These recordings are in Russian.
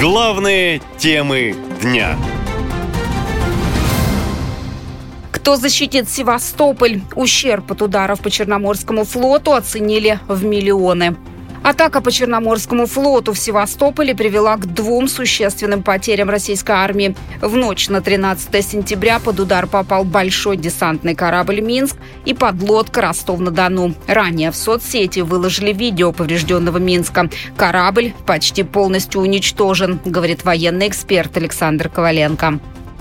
Главные темы дня. Кто защитит Севастополь? Ущерб от ударов по Черноморскому флоту оценили в миллионы. Атака по Черноморскому флоту в Севастополе привела к двум существенным потерям российской армии. В ночь на 13 сентября под удар попал большой десантный корабль «Минск» и подлодка «Ростов-на-Дону». Ранее в соцсети выложили видео поврежденного Минска. Корабль почти полностью уничтожен, говорит военный эксперт Александр Коваленко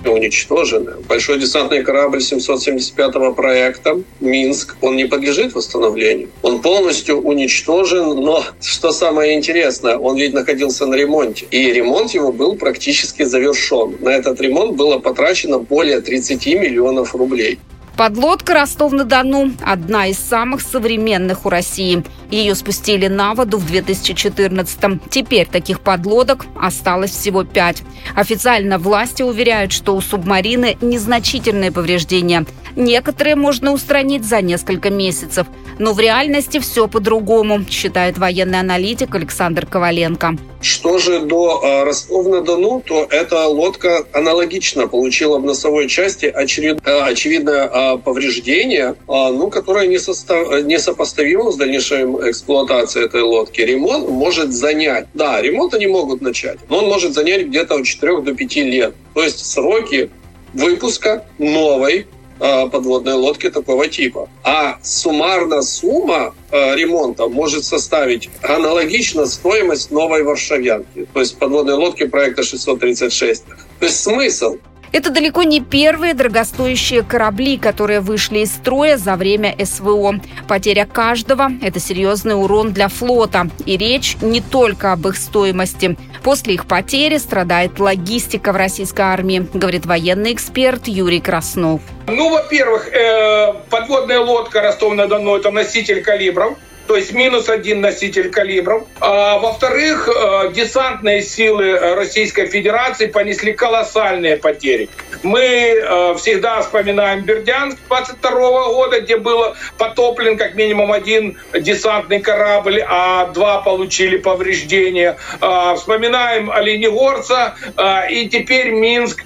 уничтожены. Большой десантный корабль 775-го проекта «Минск», он не подлежит восстановлению. Он полностью уничтожен, но что самое интересное, он ведь находился на ремонте. И ремонт его был практически завершен. На этот ремонт было потрачено более 30 миллионов рублей. Подлодка «Ростов-на-Дону» – одна из самых современных у России. Ее спустили на воду в 2014-м. Теперь таких подлодок осталось всего пять. Официально власти уверяют, что у субмарины незначительные повреждения. Некоторые можно устранить за несколько месяцев. Но в реальности все по-другому, считает военный аналитик Александр Коваленко. Что же до э, Ростов-на-Дону, то эта лодка аналогично получила в носовой части очевид, э, очевидное э, повреждение, ну, которое не, состав, не сопоставимо с дальнейшей эксплуатацией этой лодки. Ремонт может занять, да, ремонт они могут начать, но он может занять где-то от 4 до 5 лет. То есть сроки выпуска новой Э, подводной лодки такого типа. А суммарно сумма э, ремонта может составить аналогично стоимость новой варшавянки, то есть подводной лодки проекта 636. То есть смысл это далеко не первые дорогостоящие корабли, которые вышли из строя за время СВО. Потеря каждого – это серьезный урон для флота. И речь не только об их стоимости. После их потери страдает логистика в российской армии, говорит военный эксперт Юрий Краснов. Ну, во-первых, э, подводная лодка Ростов-на-Дону – это носитель калибров то есть минус один носитель калибров. А, во-вторых, э, десантные силы Российской Федерации понесли колоссальные потери. Мы э, всегда вспоминаем Бердянск 22 года, где был потоплен как минимум один десантный корабль, а два получили повреждения. А, вспоминаем Оленегорца а, и теперь Минск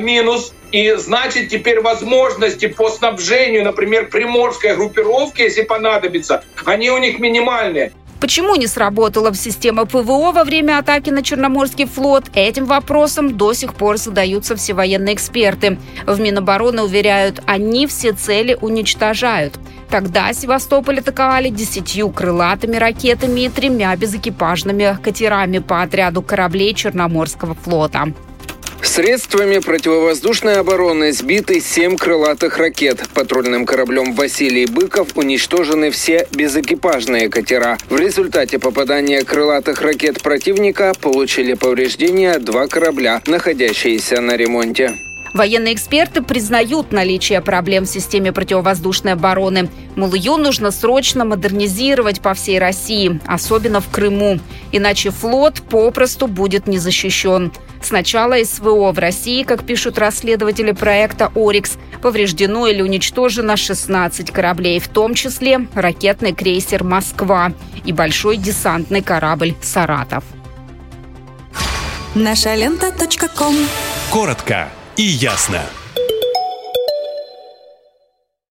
минус и значит, теперь возможности по снабжению, например, приморской группировки, если понадобится, они у них минимальные. Почему не сработала система ПВО во время атаки на Черноморский флот? Этим вопросом до сих пор задаются все военные эксперты. В Минобороны уверяют, они все цели уничтожают. Тогда Севастополь атаковали десятью крылатыми ракетами и тремя безэкипажными катерами по отряду кораблей Черноморского флота. Средствами противовоздушной обороны сбиты семь крылатых ракет. Патрульным кораблем Василий Быков уничтожены все безэкипажные катера. В результате попадания крылатых ракет противника получили повреждения два корабля, находящиеся на ремонте. Военные эксперты признают наличие проблем в системе противовоздушной обороны. Мол, ее нужно срочно модернизировать по всей России, особенно в Крыму. Иначе флот попросту будет не защищен. С начала СВО в России, как пишут расследователи проекта «Орикс», повреждено или уничтожено 16 кораблей, в том числе ракетный крейсер «Москва» и большой десантный корабль «Саратов». Наша лента. Коротко и ясно.